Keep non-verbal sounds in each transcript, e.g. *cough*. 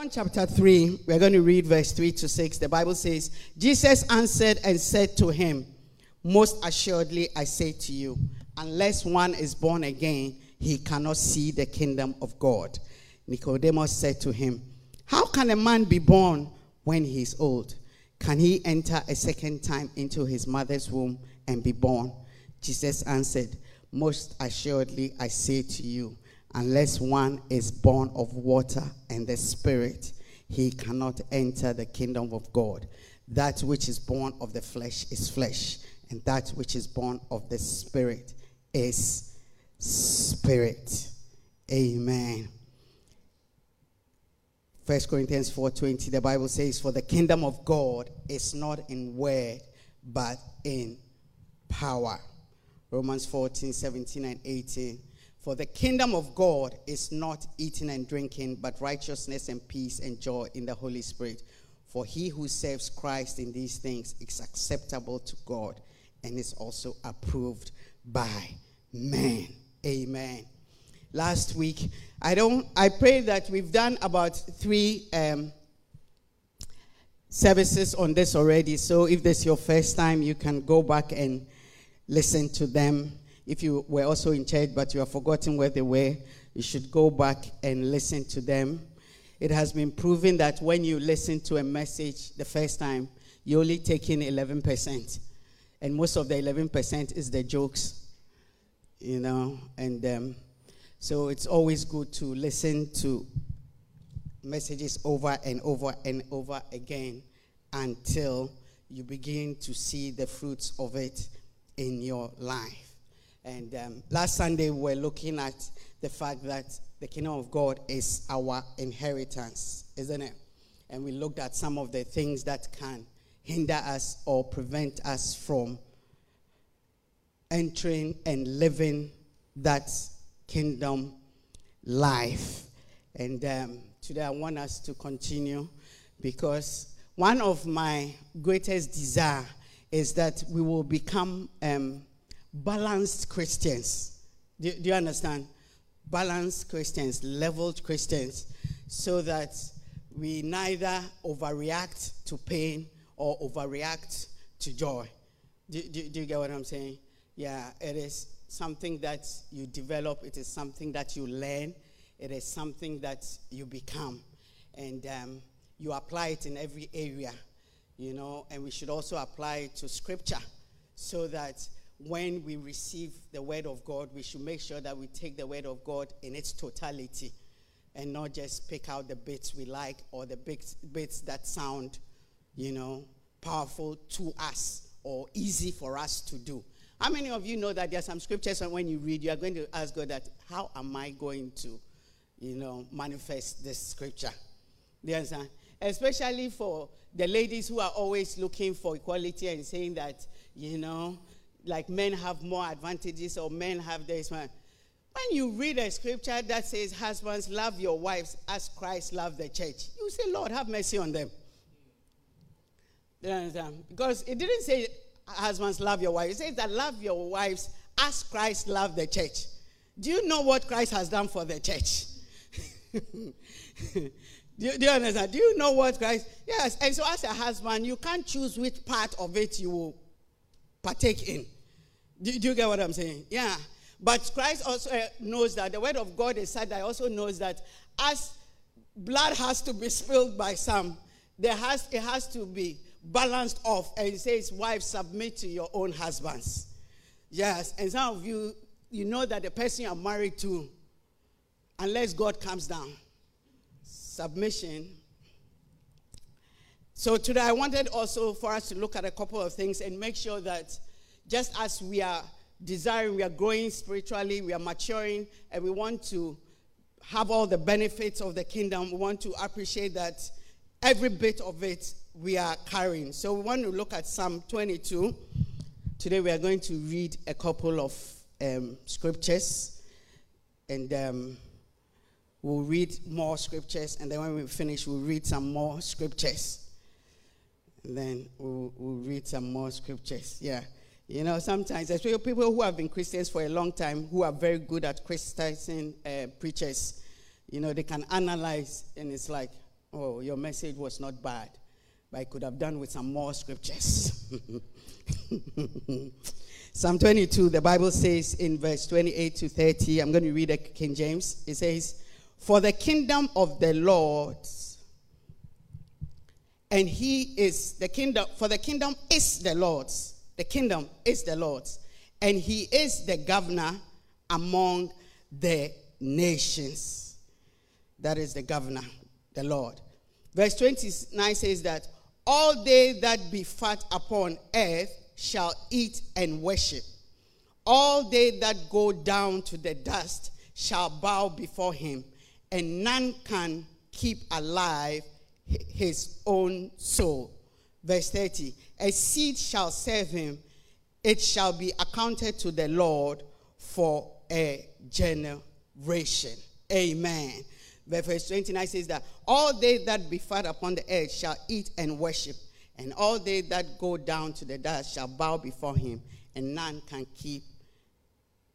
John chapter 3, we're going to read verse 3 to 6. The Bible says, Jesus answered and said to him, Most assuredly I say to you, unless one is born again, he cannot see the kingdom of God. Nicodemus said to him, How can a man be born when he is old? Can he enter a second time into his mother's womb and be born? Jesus answered, Most assuredly I say to you, unless one is born of water and the Spirit, he cannot enter the kingdom of God. That which is born of the flesh is flesh, and that which is born of the Spirit is spirit. Amen. First Corinthians 4:20 the Bible says for the kingdom of God is not in word but in power. Romans 14, 17 and 18 for the kingdom of God is not eating and drinking, but righteousness and peace and joy in the Holy Spirit. For he who serves Christ in these things is acceptable to God and is also approved by men. Amen. Last week, I don't. I pray that we've done about three um, services on this already. So if this is your first time, you can go back and listen to them if you were also in church but you have forgotten where they were, you should go back and listen to them. It has been proven that when you listen to a message the first time, you only take in 11%. And most of the 11% is the jokes, you know. And um, so it's always good to listen to messages over and over and over again until you begin to see the fruits of it in your life. And um, last Sunday, we were looking at the fact that the kingdom of God is our inheritance, isn't it? And we looked at some of the things that can hinder us or prevent us from entering and living that kingdom life. And um, today, I want us to continue because one of my greatest desire is that we will become. Um, balanced Christians. Do, do, you understand? Balanced Christians, leveled Christians, so that we neither overreact to pain or overreact to joy. Do, do, do you get what I'm saying? Yeah, it is something that you develop, it is something that you learn, it is something that you become. And um, you apply it in every area, you know, and we should also apply it to scripture so that when we receive the word of God, we should make sure that we take the word of God in its totality and not just pick out the bits we like or the bits, bits that sound, you know, powerful to us or easy for us to do. How many of you know that there are some scriptures and when you read, you are going to ask God that, how am I going to, you know, manifest this scripture? Do you understand? Especially for the ladies who are always looking for equality and saying that, you know, like men have more advantages or men have this one. When you read a scripture that says, Husbands, love your wives as Christ loved the church, you say, Lord, have mercy on them. Because it didn't say, Husbands, love your wives. It says that love your wives as Christ loved the church. Do you know what Christ has done for the church? *laughs* do, you, do, you, understand? Do you know what Christ? Yes. And so, as a husband, you can't choose which part of it you will partake in. Do, do, you get what I'm saying? Yeah. But Christ also uh, knows that the word of God is said that also knows that as blood has to be spilled by some, there has it has to be balanced off. And he says, Wives, submit to your own husbands. Yes. And some of you, you know that the person you're married to, unless God comes down, submission so today I wanted also for us to look at a couple of things and make sure that just as we are desiring, we are growing spiritually, we are maturing, and we want to have all the benefits of the kingdom, we want to appreciate that every bit of it we are carrying. So we want to look at Psalm 22. Today we are going to read a couple of um, scriptures and um, we'll read more scriptures and then when we finish we'll read some more scriptures. And then we'll, we'll read some more scriptures. Yeah. You know, sometimes, especially people who have been Christians for a long time, who are very good at criticizing uh, preachers, you know, they can analyze, and it's like, Oh, your message was not bad, but I could have done with some more scriptures. *laughs* Psalm 22, the Bible says in verse 28 to 30, I'm going to read a King James. It says, For the kingdom of the Lord, and he is the kingdom, for the kingdom is the Lord's. The kingdom is the Lord's, and he is the governor among the nations. That is the governor, the Lord. Verse 29 says that all they that be fat upon earth shall eat and worship. All they that go down to the dust shall bow before him, and none can keep alive his own soul. Verse 30 A seed shall serve him, it shall be accounted to the Lord for a generation. Amen. Verse 29 says that all they that be fat upon the earth shall eat and worship, and all they that go down to the dust shall bow before him, and none can keep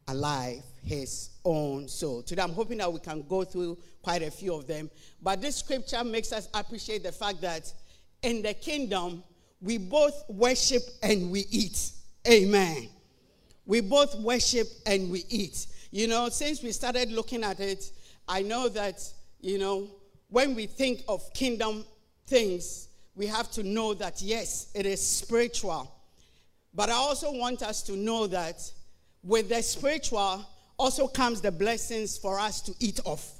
alive his own soul. Today, I'm hoping that we can go through quite a few of them. But this scripture makes us appreciate the fact that in the kingdom, we both worship and we eat. Amen. We both worship and we eat. You know, since we started looking at it, I know that, you know, when we think of kingdom things, we have to know that, yes, it is spiritual. But I also want us to know that with the spiritual also comes the blessings for us to eat off.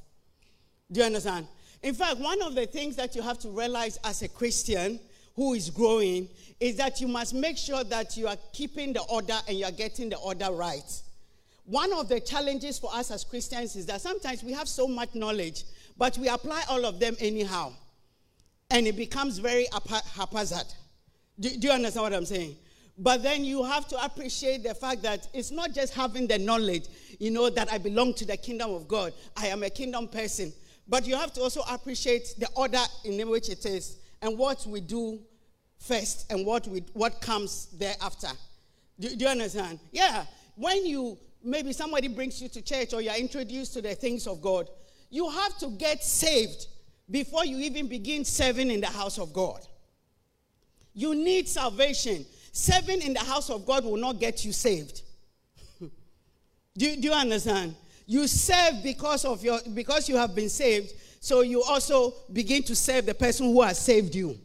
Do you understand? In fact, one of the things that you have to realize as a Christian who is growing is that you must make sure that you are keeping the order and you are getting the order right. One of the challenges for us as Christians is that sometimes we have so much knowledge, but we apply all of them anyhow. And it becomes very haphazard. Do, do you understand what I'm saying? But then you have to appreciate the fact that it's not just having the knowledge, you know, that I belong to the kingdom of God. I am a kingdom person. But you have to also appreciate the order in which it is and what we do first and what we what comes thereafter. Do, do you understand? Yeah. When you maybe somebody brings you to church or you're introduced to the things of God, you have to get saved before you even begin serving in the house of God. You need salvation. Serving in the house of God will not get you saved. *laughs* do, do you understand? You serve because of your because you have been saved, so you also begin to serve the person who has saved you.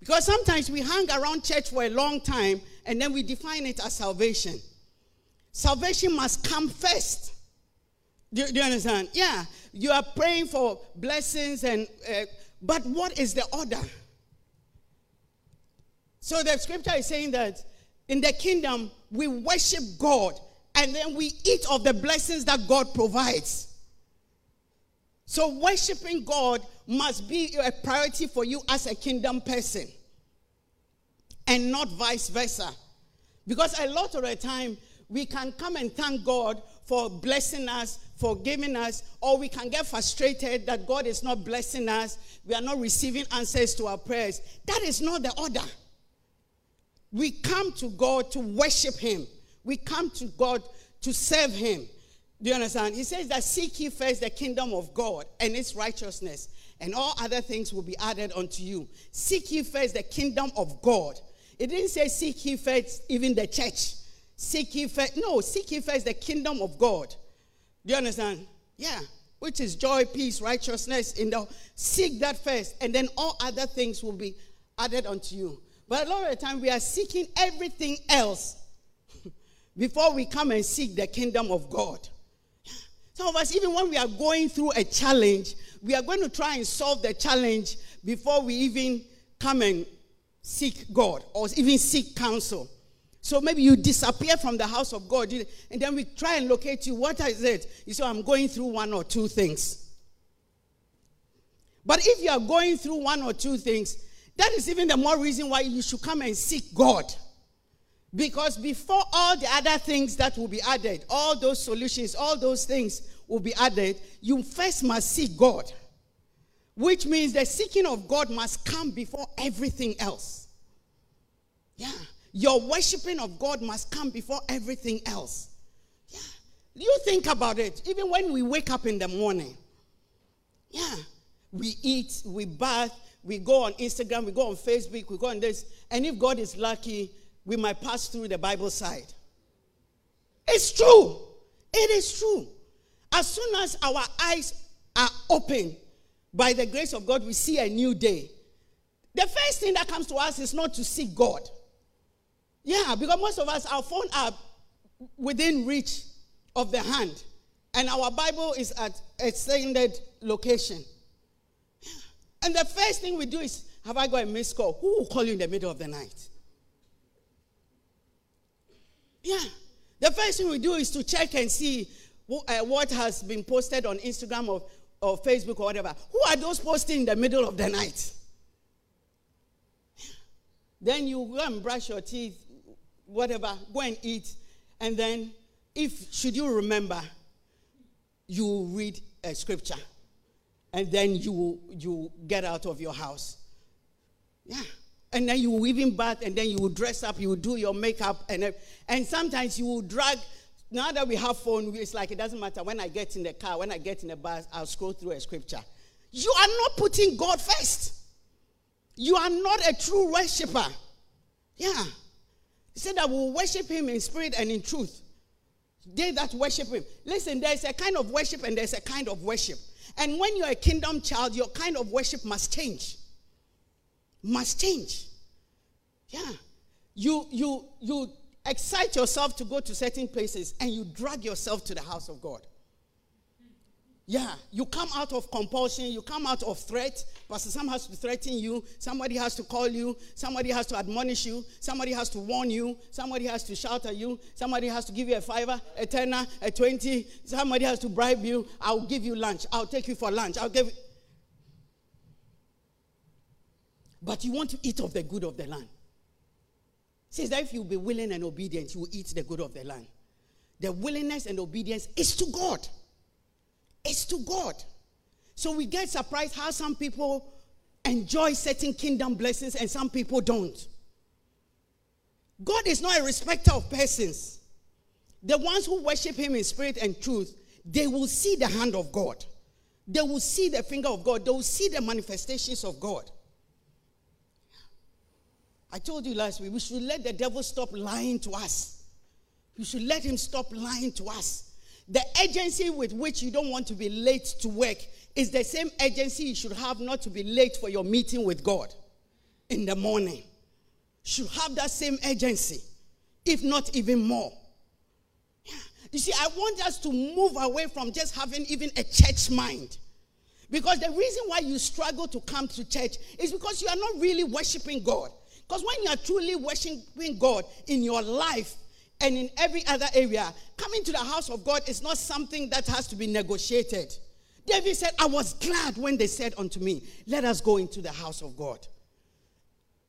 Because sometimes we hang around church for a long time and then we define it as salvation. Salvation must come first. Do, do you understand? Yeah, you are praying for blessings and uh, but what is the order? So the scripture is saying that in the kingdom, we worship God and then we eat of the blessings that God provides. So worshiping God must be a priority for you as a kingdom person and not vice versa. Because a lot of the time, we can come and thank God for blessing us, for giving us, or we can get frustrated that God is not blessing us, we are not receiving answers to our prayers. That is not the order. We come to God to worship Him. We come to God to serve Him. Do you understand? He says that seek ye first the kingdom of God and its righteousness, and all other things will be added unto you. Seek ye first the kingdom of God. It didn't say seek ye first even the church. Seek ye first. No, seek ye first the kingdom of God. Do you understand? Yeah. Which is joy, peace, righteousness. In the seek that first, and then all other things will be added unto you. But a lot of the time we are seeking everything else before we come and seek the kingdom of God. Some of us, even when we are going through a challenge, we are going to try and solve the challenge before we even come and seek God or even seek counsel. So maybe you disappear from the house of God and then we try and locate you. What is it? You say, I'm going through one or two things. But if you are going through one or two things, that is even the more reason why you should come and seek God. Because before all the other things that will be added, all those solutions, all those things will be added, you first must seek God. Which means the seeking of God must come before everything else. Yeah. Your worshiping of God must come before everything else. Yeah. You think about it. Even when we wake up in the morning, yeah, we eat, we bath, we go on Instagram, we go on Facebook, we go on this. And if God is lucky, we might pass through the Bible side. It's true. It is true. As soon as our eyes are open, by the grace of God, we see a new day. The first thing that comes to us is not to seek God. Yeah, because most of us, our phone are within reach of the hand, and our Bible is at extended location. And the first thing we do is, have I got a missed call? Who will call you in the middle of the night? Yeah. The first thing we do is to check and see uh, what has been posted on Instagram or, or Facebook or whatever. Who are those posting in the middle of the night? Then you go and brush your teeth, whatever, go and eat, and then, if should you remember, you read a scripture, and then you you get out of your house. Yeah. And then you will even bath, and then you will dress up, you will do your makeup, and, uh, and sometimes you will drag now that we have phone, it's like it doesn't matter. When I get in the car, when I get in the bus, I'll scroll through a scripture. You are not putting God first. You are not a true worshiper. Yeah. He said that we'll worship him in spirit and in truth. They that worship him. Listen, there's a kind of worship and there's a kind of worship. And when you're a kingdom child, your kind of worship must change. Must change. Yeah. You you you excite yourself to go to certain places and you drag yourself to the house of God. Yeah, you come out of compulsion, you come out of threat. Pastor Sam has to threaten you, somebody has to call you, somebody has to admonish you, somebody has to warn you, somebody has to shout at you, somebody has to give you a fiver, a tenner, a twenty, somebody has to bribe you. I'll give you lunch, I'll take you for lunch, I'll give you. But you want to eat of the good of the land says that if you be willing and obedient, you will eat the good of the land. The willingness and obedience is to God. It's to God. So we get surprised how some people enjoy certain kingdom blessings and some people don't. God is not a respecter of persons. The ones who worship Him in spirit and truth, they will see the hand of God. They will see the finger of God. They will see the manifestations of God. I told you last week, we should let the devil stop lying to us. We should let him stop lying to us. The agency with which you don't want to be late to work is the same agency you should have not to be late for your meeting with God in the morning. Should have that same agency, if not even more. You see, I want us to move away from just having even a church mind. Because the reason why you struggle to come to church is because you are not really worshiping God. Because when you are truly worshiping God in your life and in every other area, coming to the house of God is not something that has to be negotiated. David said, I was glad when they said unto me, Let us go into the house of God.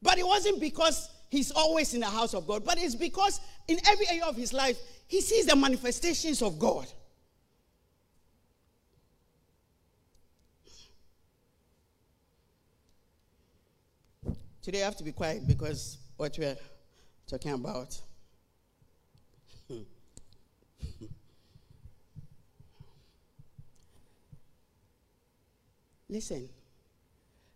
But it wasn't because he's always in the house of God, but it's because in every area of his life, he sees the manifestations of God. Today I have to be quiet because what we're talking about. Listen,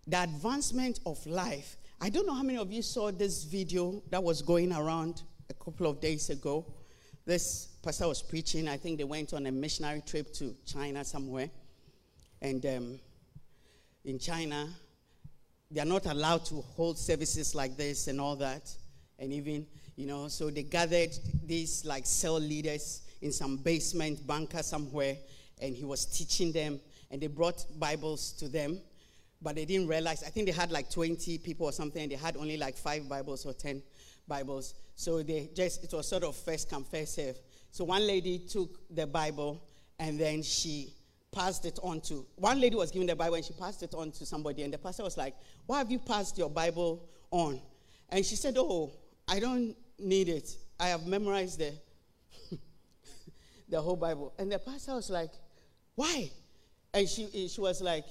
the advancement of life. I don't know how many of you saw this video that was going around a couple of days ago. This pastor was preaching. I think they went on a missionary trip to China somewhere. And um, in China, they're not allowed to hold services like this and all that. And even, you know, so they gathered these like cell leaders in some basement bunker somewhere, and he was teaching them, and they brought Bibles to them, but they didn't realize. I think they had like 20 people or something, and they had only like five Bibles or 10 Bibles. So they just, it was sort of first come, first serve. So one lady took the Bible, and then she passed it on to one lady was given the Bible and she passed it on to somebody, and the pastor was like, Why have you passed your Bible on? And she said, Oh, I don't need it. I have memorized the *laughs* the whole Bible. And the pastor was like, Why? And she she was like,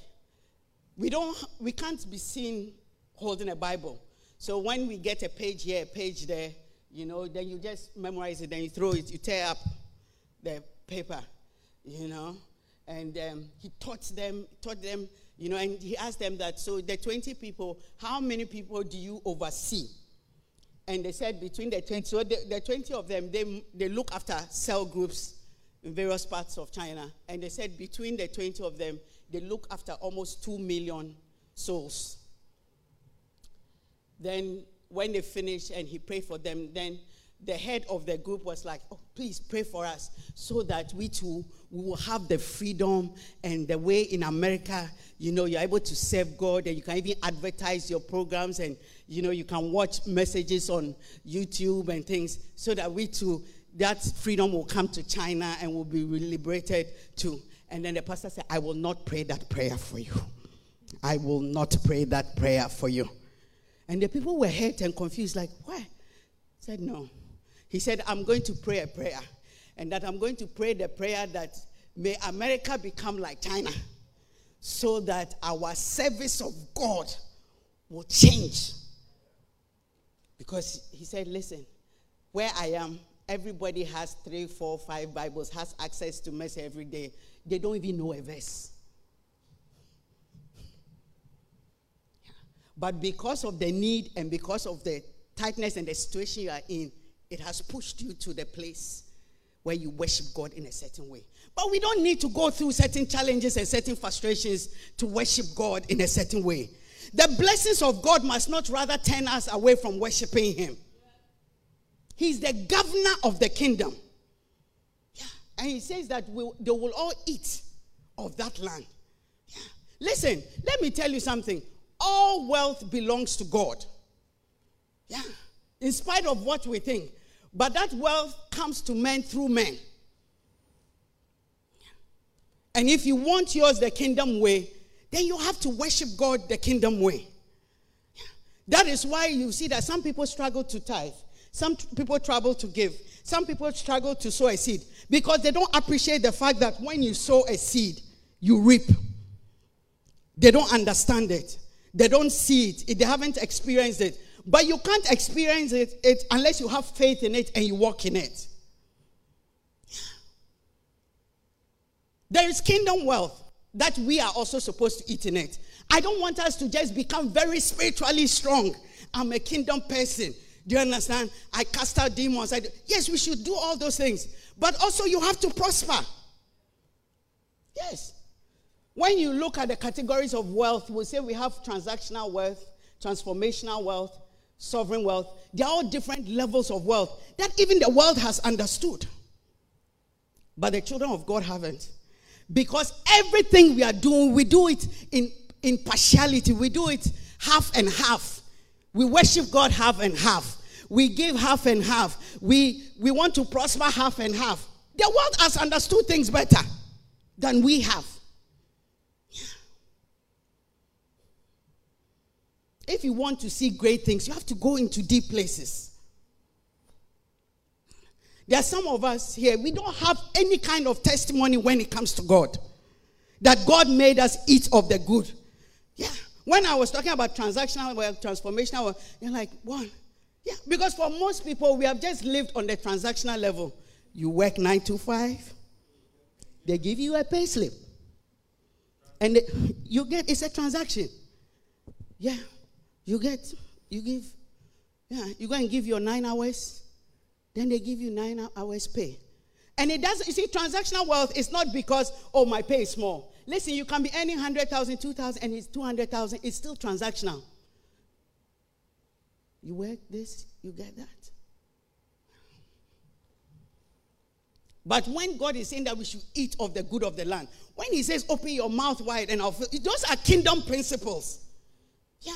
We don't we can't be seen holding a Bible. So when we get a page here, a page there, you know, then you just memorize it, then you throw it, you tear up the paper, you know and um, he taught them, taught them, You know, and he asked them that, so the 20 people, how many people do you oversee? And they said between the 20, so the, the 20 of them, they, they look after cell groups in various parts of China. And they said between the 20 of them, they look after almost 2 million souls. Then when they finished and he prayed for them, then the head of the group was like, oh, please pray for us so that we too we will have the freedom and the way in America, you know, you're able to serve God and you can even advertise your programs and, you know, you can watch messages on YouTube and things so that we too, that freedom will come to China and will be liberated too. And then the pastor said, I will not pray that prayer for you. I will not pray that prayer for you. And the people were hurt and confused, like, why? said, no. He said, I'm going to pray a prayer and that I'm going to pray the prayer that may America become like China so that our service of God will change. Because he said, listen, where I am, everybody has three, four, five Bibles, has access to mess every day. They don't even know a verse. But because of the need and because of the tightness and the situation you are in, it has pushed you to the place where you worship God in a certain way. But we don't need to go through certain challenges and certain frustrations to worship God in a certain way. The blessings of God must not rather turn us away from worshiping Him. He's the governor of the kingdom. Yeah. And He says that we'll, they will all eat of that land. Yeah. Listen, let me tell you something. All wealth belongs to God. Yeah. In spite of what we think, but that wealth comes to men through men. And if you want yours the kingdom way, then you have to worship God the kingdom way. That is why you see that some people struggle to tithe, some people struggle to give, some people struggle to sow a seed because they don't appreciate the fact that when you sow a seed, you reap. They don't understand it, they don't see it, they haven't experienced it. But you can't experience it, it unless you have faith in it and you walk in it. There is kingdom wealth that we are also supposed to eat in it. I don't want us to just become very spiritually strong. I'm a kingdom person. Do you understand? I cast out demons. I do. Yes, we should do all those things. But also, you have to prosper. Yes. When you look at the categories of wealth, we'll say we have transactional wealth, transformational wealth, sovereign wealth. They are all different levels of wealth that even the world has understood. But the children of God haven't. Because everything we are doing, we do it in, in partiality. We do it half and half. We worship God half and half. We give half and half. We, we want to prosper half and half. The world has understood things better than we have. If you want to see great things, you have to go into deep places. There are some of us here, we don't have any kind of testimony when it comes to God. That God made us eat of the good. Yeah. When I was talking about transactional wealth, transformational you're like, what? Yeah, because for most people, we have just lived on the transactional level. You work nine to five, they give you a pay slip. And they, you get, it's a transaction. Yeah. You get, you give, yeah, you go and give your nine hours, then they give you nine hours pay. And it doesn't, you see, transactional wealth is not because, oh, my pay is small. Listen, you can be earning 100,000, 2,000, and it's 200,000. It's still transactional. You work this, you get that. But when God is saying that we should eat of the good of the land, when He says, open your mouth wide and I'll fill, those are kingdom principles. Yeah.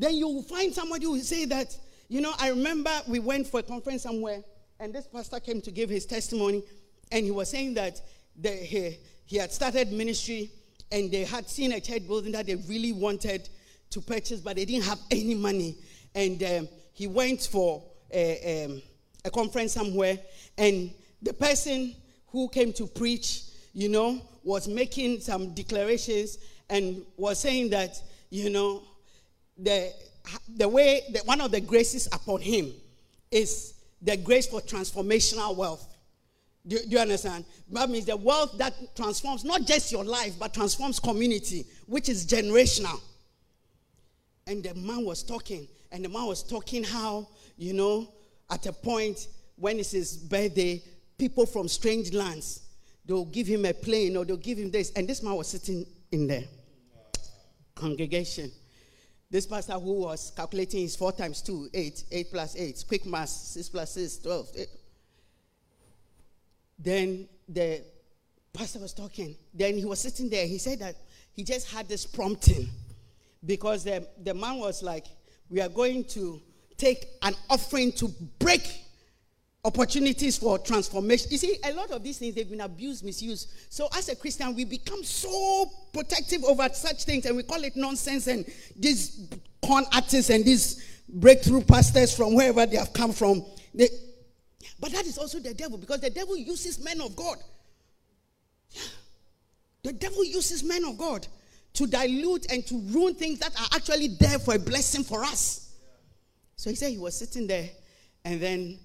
Then you will find somebody who will say that, you know, I remember we went for a conference somewhere, and this pastor came to give his testimony, and he was saying that the, he, he had started ministry, and they had seen a church building that they really wanted to purchase, but they didn't have any money. And um, he went for a, um, a conference somewhere, and the person who came to preach, you know, was making some declarations and was saying that, you know, the, the way, the, one of the graces upon him is the grace for transformational wealth. Do, do, you understand? That means the wealth that transforms not just your life, but transforms community, which is generational. And the man was talking, and the man was talking how, you know, at a point when it's his birthday, people from strange lands, they'll give him a plane or they'll give him this. And this man was sitting in the congregation. This pastor who was calculating his four times two, eight, eight plus eight, quick math, six plus six, twelve. Eight. Then the pastor was talking. Then he was sitting there. He said that he just had this prompting because the, the man was like, We are going to take an offering to break opportunities for transformation. You see, a lot of these things they've been abused, misused. So as a Christian, we become so protective over such things and we call it nonsense and these con artists and these breakthrough pastors from wherever they have come from. They, but that is also the devil because the devil uses men of God. The devil uses men of God to dilute and to ruin things that are actually there for a blessing for us. So he said he was sitting there and then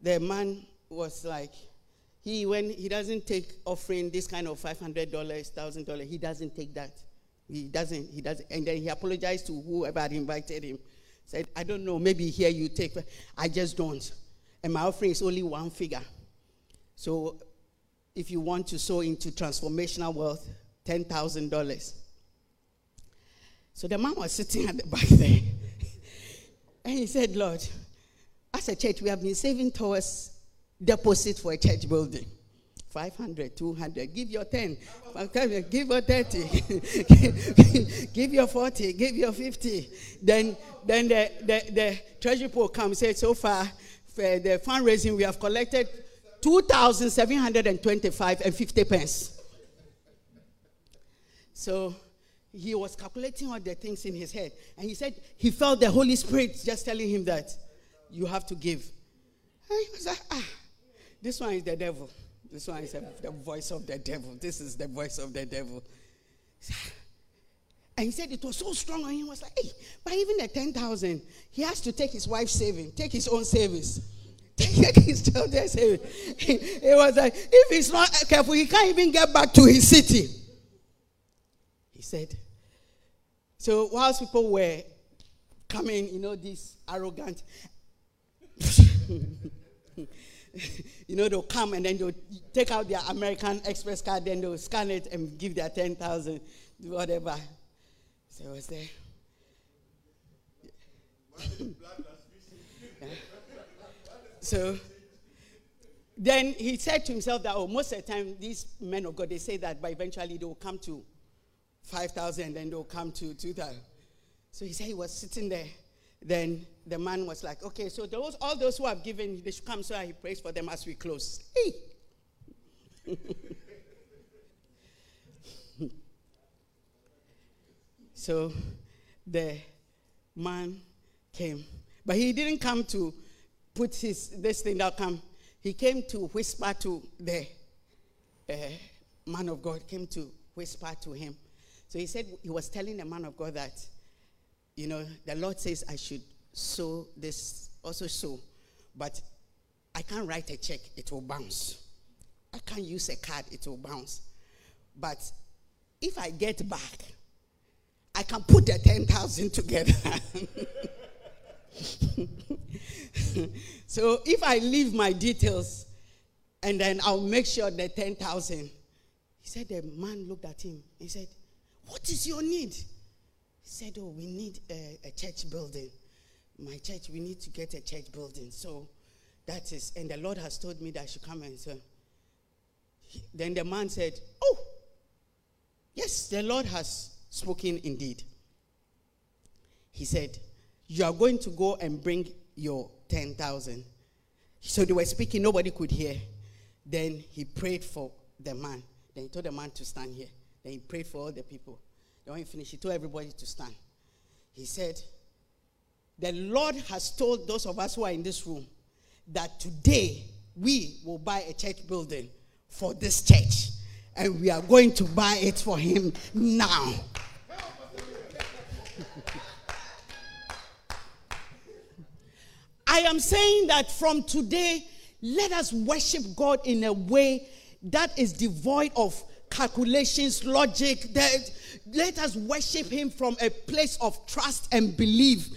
the man was like, he when he doesn't take offering this kind of five hundred dollars, thousand dollars, he doesn't take that. He doesn't. He doesn't. And then he apologized to whoever had invited him. Said, I don't know. Maybe here you take. I just don't. And my offering is only one figure. So, if you want to sow into transformational wealth, ten thousand dollars. So the man was sitting at the back *laughs* there, and he said, Lord, as a church, we have been saving towards deposit for a church building. 500, 200, give your 10, give your 30, *laughs* give your 40, give your 50. Then, then the, the, the treasury pool comes and so far, for the fundraising, we have collected 2,725 and 50 pence. So he was calculating all the things in his head. And he said he felt the Holy Spirit just telling him that you have to give. And he was like, ah, this one is the devil. This one is the voice of the devil. This is the voice of the devil. And he said it was so strong on him. He was like, hey, but even the 10,000, he has to take his wife's saving, take his own savings, *laughs* take his children's savings. It was like, if he's not careful, he can't even get back to his city. He said, so whilst people were coming, you know, this arrogant, *laughs* you know, they'll come and then they'll take out their American Express card, then they'll scan it and give their 10,000, whatever. So I was there. *laughs* So then he said to himself that, oh, most of the time, these men of God, they say that, but eventually they'll come to 5,000 and then they'll come to 2,000. So he said he was sitting there then the man was like, okay, so those all those who have given, they should come so he prays for them as we close. Hey. *laughs* so the man came. But he didn't come to put his this thing that come. He came to whisper to the uh, man of God, came to whisper to him. So he said he was telling the man of God that you know, the Lord says I should sow this, also sow, but I can't write a check, it will bounce. I can't use a card, it will bounce. But if I get back, I can put the 10,000 together. *laughs* so if I leave my details and then I'll make sure the 10,000. He said, the man looked at him. He said, What is your need? Said, Oh, we need a, a, church building. My church, we need to get a church building. So that is, and the Lord has told me that I should come and so. Then the man said, Oh, yes, the Lord has spoken indeed. He said, You are going to go and bring your 10,000. So they were speaking, nobody could hear. Then he prayed for the man. Then he told the man to stand here. Then he prayed for all the people. Then when he finished, he told everybody to stand. He said, The Lord has told those of us who are in this room that today we will buy a church building for this church. And we are going to buy it for him now. I am saying that from today, let us worship God in a way that is devoid of calculations, logic. That let us worship Him from a place of trust and belief.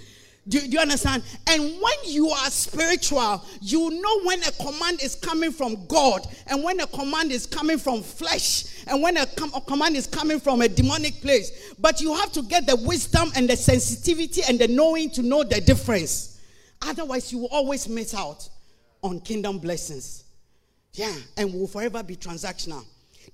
Do, do, you understand? And when you are spiritual, you know when a command is coming from God and when a command is coming from flesh and when a, com- a command is coming from a demonic place. But you have to get the wisdom and the sensitivity and the knowing to know the difference. Otherwise, you will always miss out on kingdom blessings. Yeah, and will forever be transactional.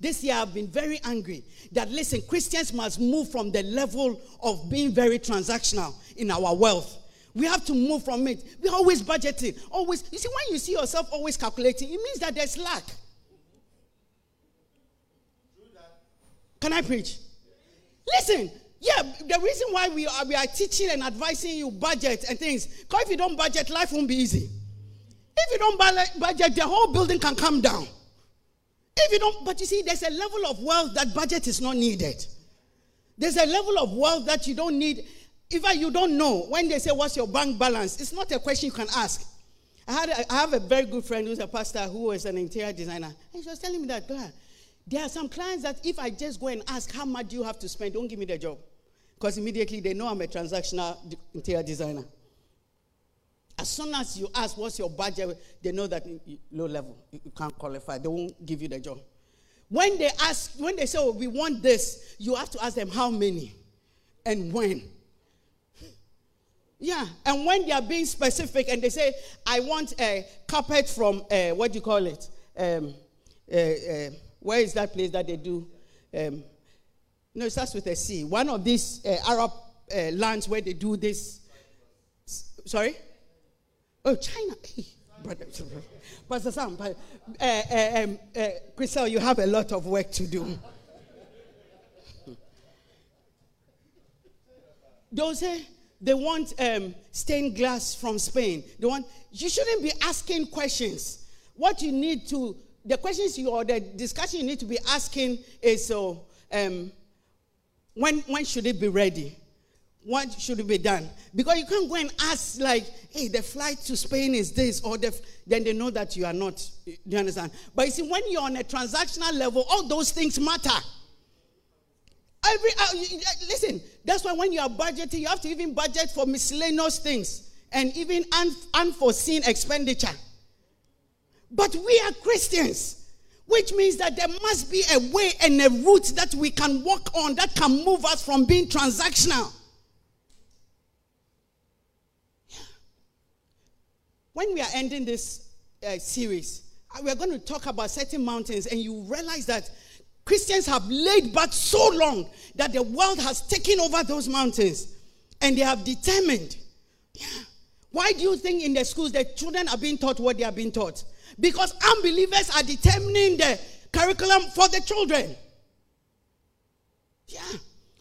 This year I've been very angry that listen, Christians must move from the level of being very transactional in our wealth. We have to move from it. We're always budgeting, always. You see, when you see yourself always calculating, it means that there's lack. Can I preach? Listen, yeah, the reason why we are, we are teaching and advising you budget and things, because if you don't budget, life won't be easy. If you don't budget, the whole building can come down. If you don't, but you see, there's a level of wealth that budget is not needed. There's a level of wealth that you don't need. Even you don't know when they say, What's your bank balance? It's not a question you can ask. I, had a, I have a very good friend who's a pastor who was an interior designer. And she was telling me that, there are some clients that if I just go and ask, How much do you have to spend? Don't give me the job. Because immediately they know I'm a transactional interior designer. As soon as you ask what's your budget, they know that low level, you can't qualify. They won't give you the job. When they ask, when they say, oh, we want this, you have to ask them how many and when. Yeah, and when they are being specific and they say, I want a carpet from, uh, what do you call it? Um, uh, uh, where is that place that they do? Um, no, it starts with a C. One of these uh, Arab uh, lands where they do this. Sorry? Oh, China. Hey, brother, Pastor Sam, uh, uh, um, uh, you have a lot of work to do. Those say they want um, stained glass from Spain. They want. You shouldn't be asking questions. What you need to, the questions you or the discussion you need to be asking is so. Um, when when should it be ready? What should be done? Because you can't go and ask, like, hey, the flight to Spain is this, or the, then they know that you are not. Do you understand? But you see, when you're on a transactional level, all those things matter. Every uh, listen, that's why when you are budgeting, you have to even budget for miscellaneous things and even un, unforeseen expenditure. But we are Christians, which means that there must be a way and a route that we can walk on that can move us from being transactional. When we are ending this uh, series, uh, we are going to talk about certain mountains, and you realize that Christians have laid back so long that the world has taken over those mountains, and they have determined. Yeah. Why do you think in the schools the children are being taught what they are being taught? Because unbelievers are determining the curriculum for the children. Yeah.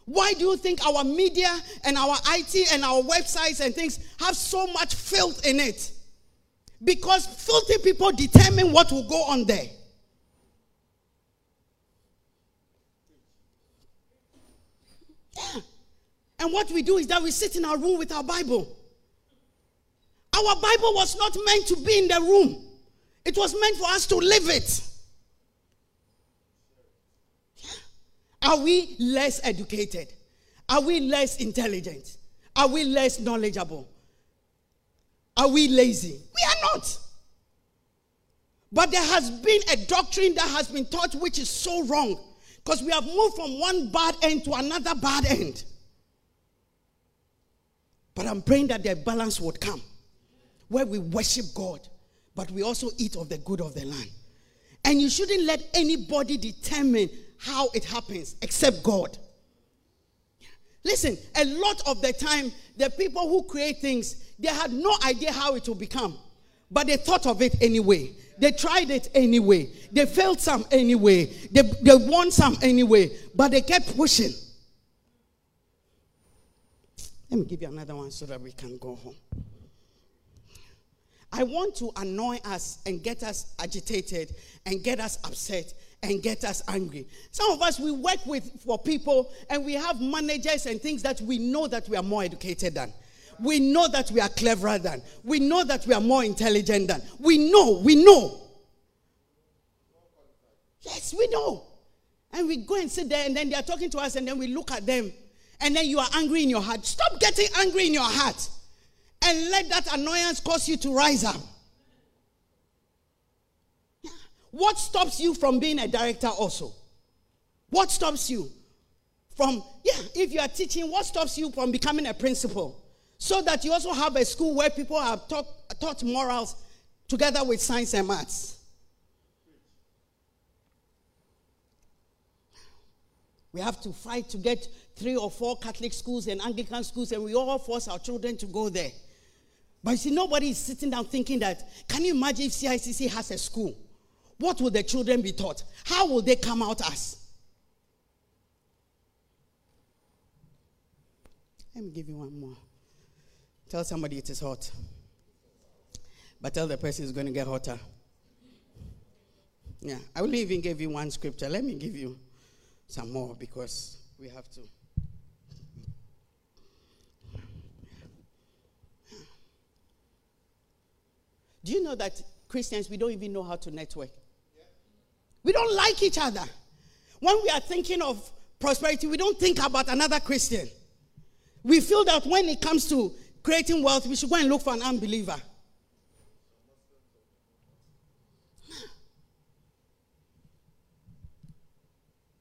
Why do you think our media and our IT and our websites and things have so much filth in it? Because filthy people determine what will go on there. Yeah. And what we do is that we sit in our room with our Bible. Our Bible was not meant to be in the room, it was meant for us to live it. Are we less educated? Are we less intelligent? Are we less knowledgeable? Are we lazy? We are not. But there has been a doctrine that has been taught which is so wrong because we have moved from one bad end to another bad end. But I'm praying that the balance would come where we worship God, but we also eat of the good of the land. And you shouldn't let anybody determine how it happens except God. Listen, a lot of the time, the people who create things, they had no idea how it will become, but they thought of it anyway. They tried it anyway. They failed some anyway. They, they won some anyway, but they kept pushing. Let me give you another one so that we can go home. I want to annoy us and get us agitated and get us upset and get us angry. Some of us we work with for people and we have managers and things that we know that we are more educated than. We know that we are cleverer than. We know that we are more intelligent than. We know, we know. Yes, we know. And we go and sit there, and then they are talking to us, and then we look at them, and then you are angry in your heart. Stop getting angry in your heart, and let that annoyance cause you to rise up. What stops you from being a director also? What stops you from, yeah, if you are teaching, what stops you from becoming a principal? So that you also have a school where people are taught, taught morals together with science and maths. We have to fight to get three or four Catholic schools and Anglican schools, and we all force our children to go there. But you see, nobody is sitting down thinking that, can you imagine if CICC has a school? What will the children be taught? How will they come out as? Let me give you one more. Tell somebody it is hot. But tell the person it's going to get hotter. Yeah, I will even give you one scripture. Let me give you some more because we have to. Do you know that Christians, we don't even know how to network? We don't like each other. When we are thinking of prosperity, we don't think about another Christian. We feel that when it comes to creating wealth, we should go and look for an unbeliever.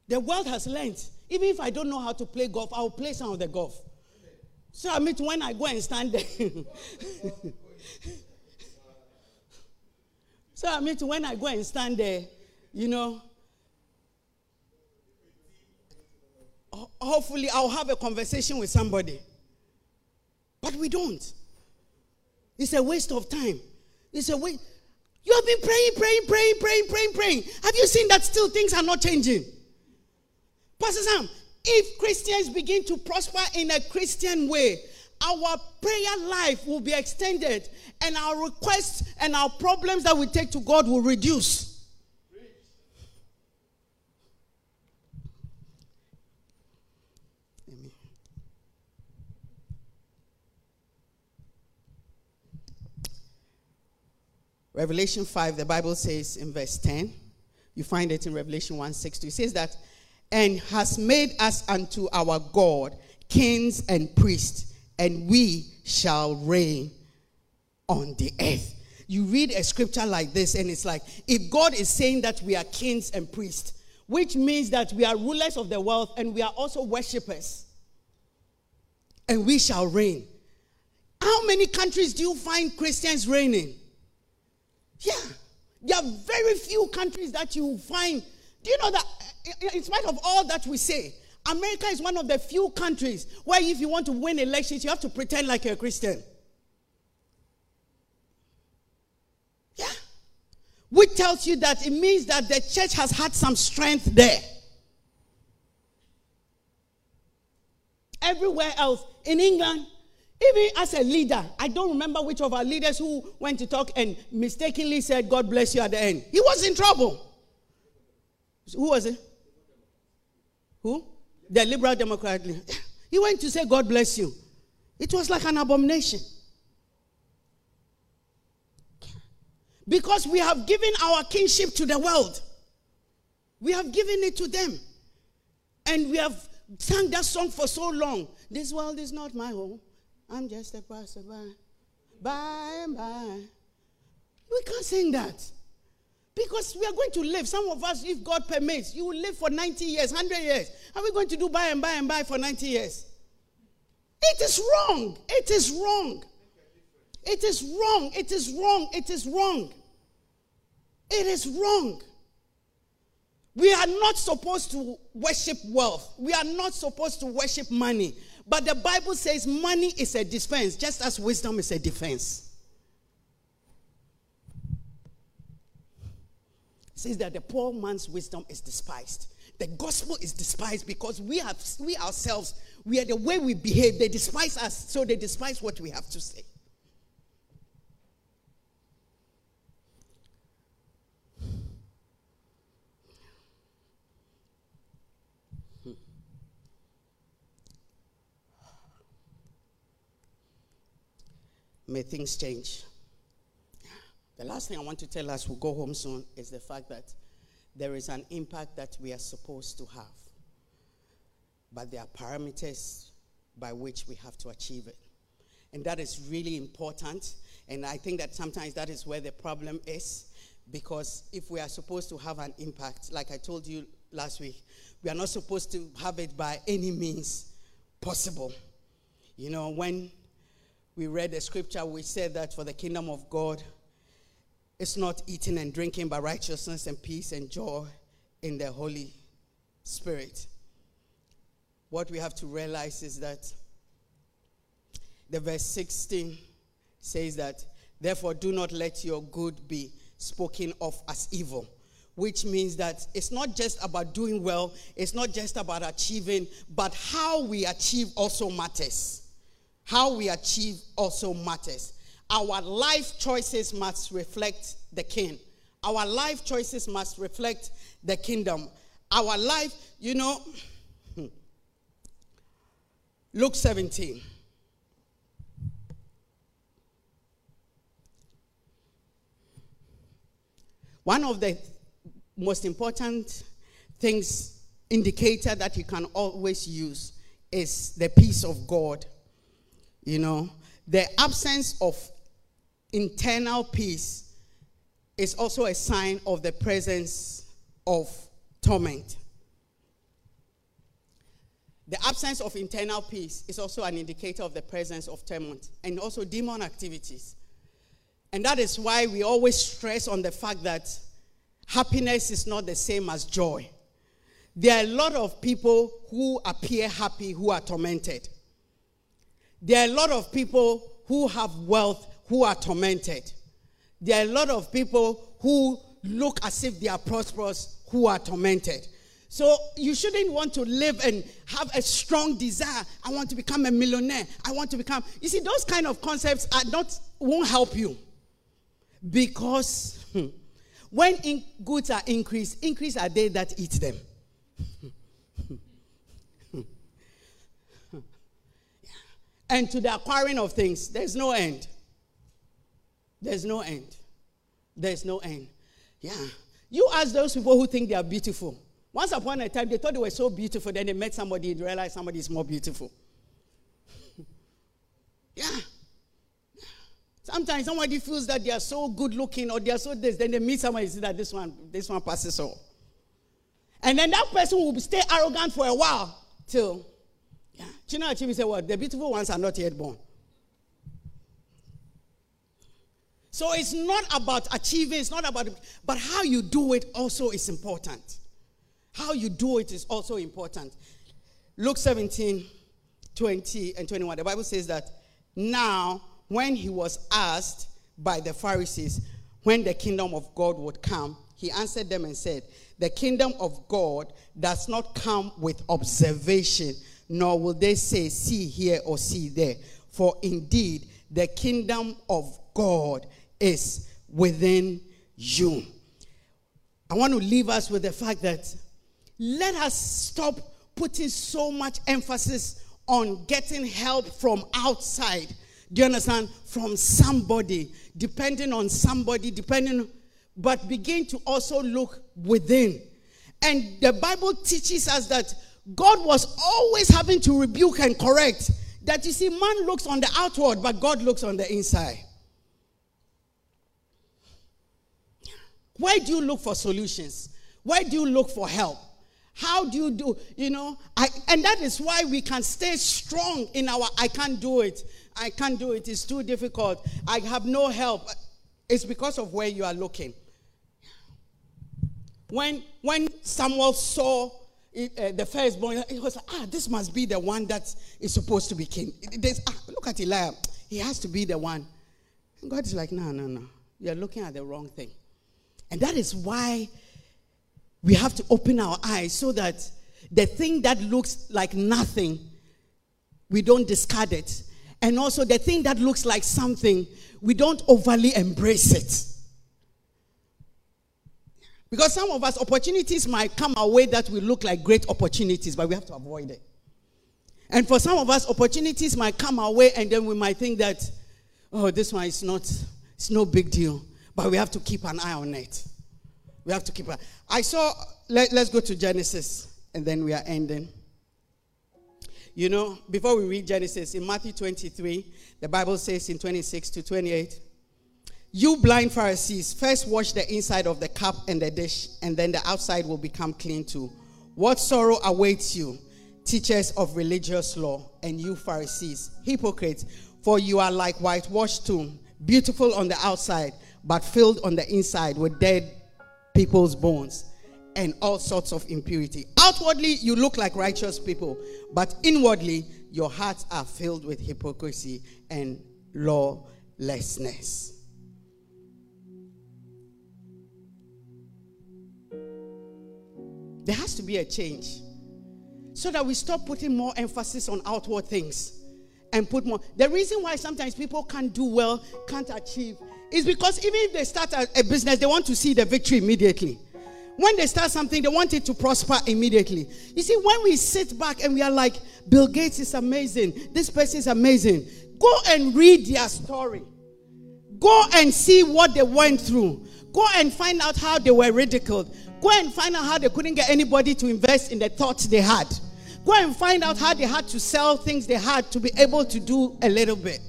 The world has learned. Even if I don't know how to play golf, I'll play some of the golf. So I mean, when I go and stand there. *laughs* so I mean, when I go and stand there, you know, hopefully I'll have a conversation with somebody. But we don't. It's a waste of time. It's a waste. You have been praying, praying, praying, praying, praying, praying. Have you seen that still things are not changing? Pastor Sam, if Christians begin to prosper in a Christian way, our prayer life will be extended and our requests and our problems that we take to God will reduce. Revelation 5, the Bible says in verse 10, you find it in Revelation 1 6 2. It says that, and has made us unto our God kings and priests, and we shall reign on the earth. You read a scripture like this, and it's like, if God is saying that we are kings and priests, which means that we are rulers of the world and we are also worshippers, and we shall reign. How many countries do you find Christians reigning? Yeah. There are very few countries that you find. Do you know that, in spite of all that we say, America is one of the few countries where if you want to win elections, you have to pretend like you're a Christian. Yeah. Which tells you that it means that the church has had some strength there. Everywhere else, in England, even as a leader, I don't remember which of our leaders who went to talk and mistakenly said, God bless you at the end. He was in trouble. Who was it? Who? The Liberal Democrat. *coughs* He went to say, God bless you. It was like an abomination. Because we have given our kingship to the world, we have given it to them. And we have sung that song for so long. This world is not my home. I'm just a passerby. Bye and by. We can't sing that. Because we are going to live. Some of us, if God permits, you will live for 90 years, 100 years. Are we going to do by and by and by for 90 years? It is wrong. It is wrong. It is wrong. It is wrong. It is wrong. It is wrong. We are not supposed to worship wealth. We are not supposed to worship money. But the Bible says money is a defense, just as wisdom is a defense. It says that the poor man's wisdom is despised. The gospel is despised because we have we ourselves, we are the way we behave. They despise us, so they despise what we have to say. may things change. The last thing I want to tell us, we'll go home soon, is the fact that there is an impact that we are supposed to have. But there are parameters by which we have to achieve it. And that is really important. And I think that sometimes that is where the problem is. Because if we are supposed to have an impact, like I told you last week, we are not supposed to have it by any means possible. You know, when we read the scripture, we said that for the kingdom of God, it's not eating and drinking, but righteousness and peace and joy in the Holy Spirit. What we have to realize is that the verse 16 says that, therefore, do not let your good be spoken of as evil, which means that it's not just about doing well, it's not just about achieving, but how we achieve also matters. How we achieve also matters. Our life choices must reflect the king. Our life choices must reflect the kingdom. Our life, you know, hmm. Luke 17. One of the most important things, indicator that you can always use is the peace of God. You know, the absence of internal peace is also a sign of the presence of torment. The absence of internal peace is also an indicator of the presence of torment and also demon activities. And that is why we always stress on the fact that happiness is not the same as joy. There are a lot of people who appear happy who are tormented. There are a lot of people who have wealth who are tormented. There are a lot of people who look as if they are prosperous who are tormented. So you shouldn't want to live and have a strong desire. I want to become a millionaire. I want to become. You see, those kind of concepts are not won't help you because hmm, when in, goods are increased, increase are they that eat them. *laughs* and to the acquiring of things, there's no end. There's no end. There's no end. Yeah. You ask those people who think they are beautiful. Once upon a time, they thought they were so beautiful, then they met somebody and realized somebody is more beautiful. *laughs* yeah. Sometimes somebody feels that they are so good looking or they are so this, then they meet somebody and see that this one, this one passes all. And then that person will stay arrogant for a while till, yeah. Chinua Achebe said, well, the beautiful ones are not yet born. So it's not about achieving, it's not about, but how you do it also is important. How you do it is also important. Luke 17, 20 and 21. The Bible says that now, when he was asked by the Pharisees when the kingdom of God would come, he answered them and said, The kingdom of God does not come with observation, nor will they say, See here or see there. For indeed, the kingdom of God is within you. I want to leave us with the fact that let us stop putting so much emphasis on getting help from outside. Do you understand? From somebody, depending on somebody, depending, but begin to also look within. And the Bible teaches us that God was always having to rebuke and correct. That you see, man looks on the outward, but God looks on the inside. Where do you look for solutions? Where do you look for help? How do you do, you know? I, and that is why we can stay strong in our I can't do it. I can't do it. It's too difficult. I have no help. It's because of where you are looking. When when Samuel saw it, uh, the firstborn, he was like, ah, this must be the one that is supposed to be king. Ah, look at Eliab. He has to be the one. And God is like, no, no, no. You're looking at the wrong thing. And that is why we have to open our eyes so that the thing that looks like nothing, we don't discard it. And also the thing that looks like something, we don't overly embrace it. Because some of us, opportunities might come our way that will look like great opportunities, but we have to avoid it. And for some of us, opportunities might come our way, and then we might think that, oh, this one is not, it's no big deal. But we have to keep an eye on it. We have to keep an I saw, let, let's go to Genesis and then we are ending. You know, before we read Genesis, in Matthew 23, the Bible says in 26 to 28, you blind Pharisees, first wash the inside of the cup and the dish, and then the outside will become clean too. What sorrow awaits you, teachers of religious law, and you Pharisees, hypocrites, for you are like whitewashed tomb, beautiful on the outside, but filled on the inside with dead people's bones and all sorts of impurity. Outwardly, you look like righteous people, but inwardly, your hearts are filled with hypocrisy and lawlessness. There has to be a change so that we stop putting more emphasis on outward things and put more. The reason why sometimes people can't do well, can't achieve, is because even if they start a, a business, they want to see the victory immediately. When they start something, they want it to prosper immediately. You see, when we sit back and we are like, Bill Gates is amazing, this person is amazing, go and read their story. Go and see what they went through. Go and find out how they were ridiculed. Go and find out how they couldn't get anybody to invest in the thoughts they had. Go and find out how they had to sell things they had to be able to do a little bit.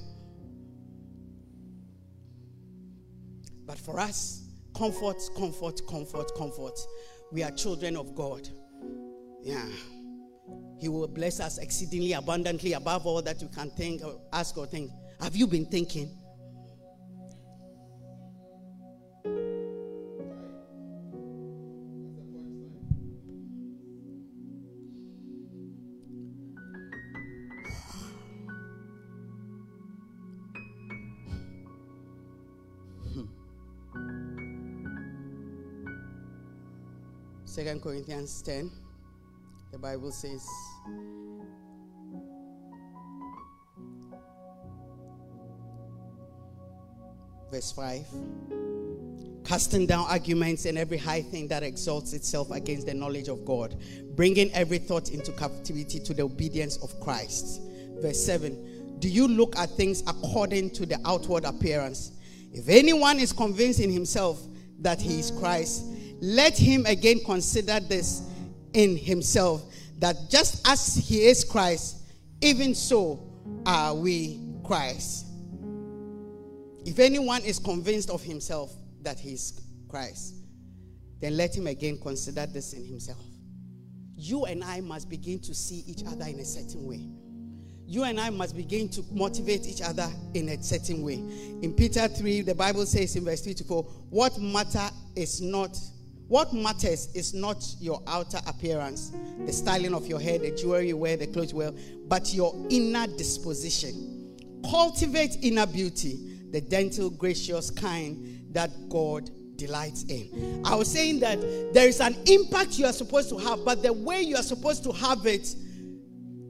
For us, Comfort, comfort, comfort, comfort. We are children of God. Yeah. He will bless us exceedingly abundantly above all that you can think or ask or think. Have you been thinking? Second Corinthians 10, the Bible says, verse 5 casting down arguments and every high thing that exalts itself against the knowledge of God, bringing every thought into captivity to the obedience of Christ. Verse 7 Do you look at things according to the outward appearance? If anyone is convinced in himself that he is Christ, let him again consider this in himself that just as he is Christ, even so are we Christ. If anyone is convinced of himself that he is Christ, then let him again consider this in himself. You and I must begin to see each other in a certain way. You and I must begin to motivate each other in a certain way. In Peter 3, the Bible says in verse 3 to 4, what matter is not what matters is not your outer appearance, the styling of your hair, the jewelry you wear, the clothes you wear, but your inner disposition. Cultivate inner beauty, the gentle, gracious kind that God delights in. I was saying that there is an impact you are supposed to have, but the way you are supposed to have it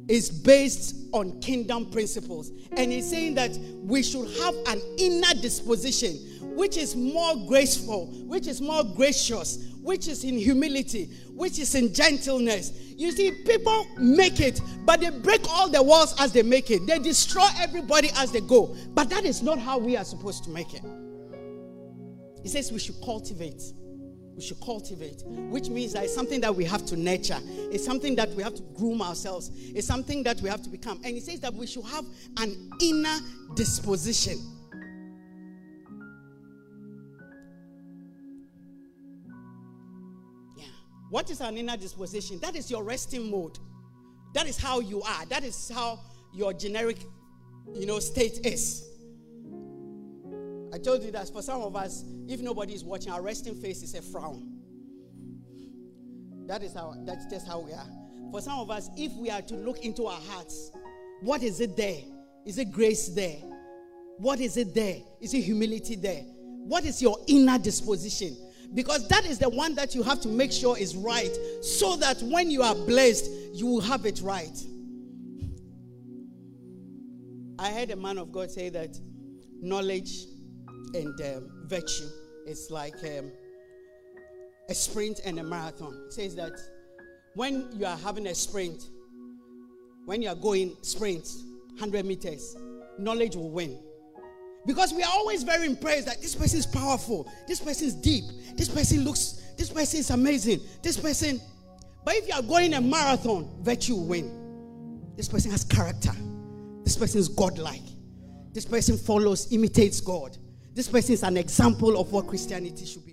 is based on kingdom principles. And he's saying that we should have an inner disposition which is more graceful, which is more gracious, which is in humility, which is in gentleness. You see, people make it, but they break all the walls as they make it. They destroy everybody as they go. But that is not how we are supposed to make it. He says we should cultivate. We should cultivate, which means that it's something that we have to nurture. It's something that we have to groom ourselves. It's something that we have to become. And he says that we should have an inner disposition. What is an inner disposition? That is your resting mode. That is how you are. That is how your generic, you know, state is. I told you that for some of us, if nobody is watching, our resting face is a frown. That is how that's just how we are. For some of us, if we are to look into our hearts, what is it there? Is it grace there? What is it there? Is it humility there? What is your inner disposition? Because that is the one that you have to make sure is right so that when you are blessed, you will have it right. I heard a man of God say that knowledge and um, virtue is like um, a sprint and a marathon. He says that when you are having a sprint, when you are going sprint, 100 meters, knowledge will win Because we are always very impressed that this person is powerful, this person is deep, this person looks, this person is amazing, this person. But if you are going a marathon, virtue will win. This person has character. This person is godlike. This person follows, imitates God. This person is an example of what Christianity should be.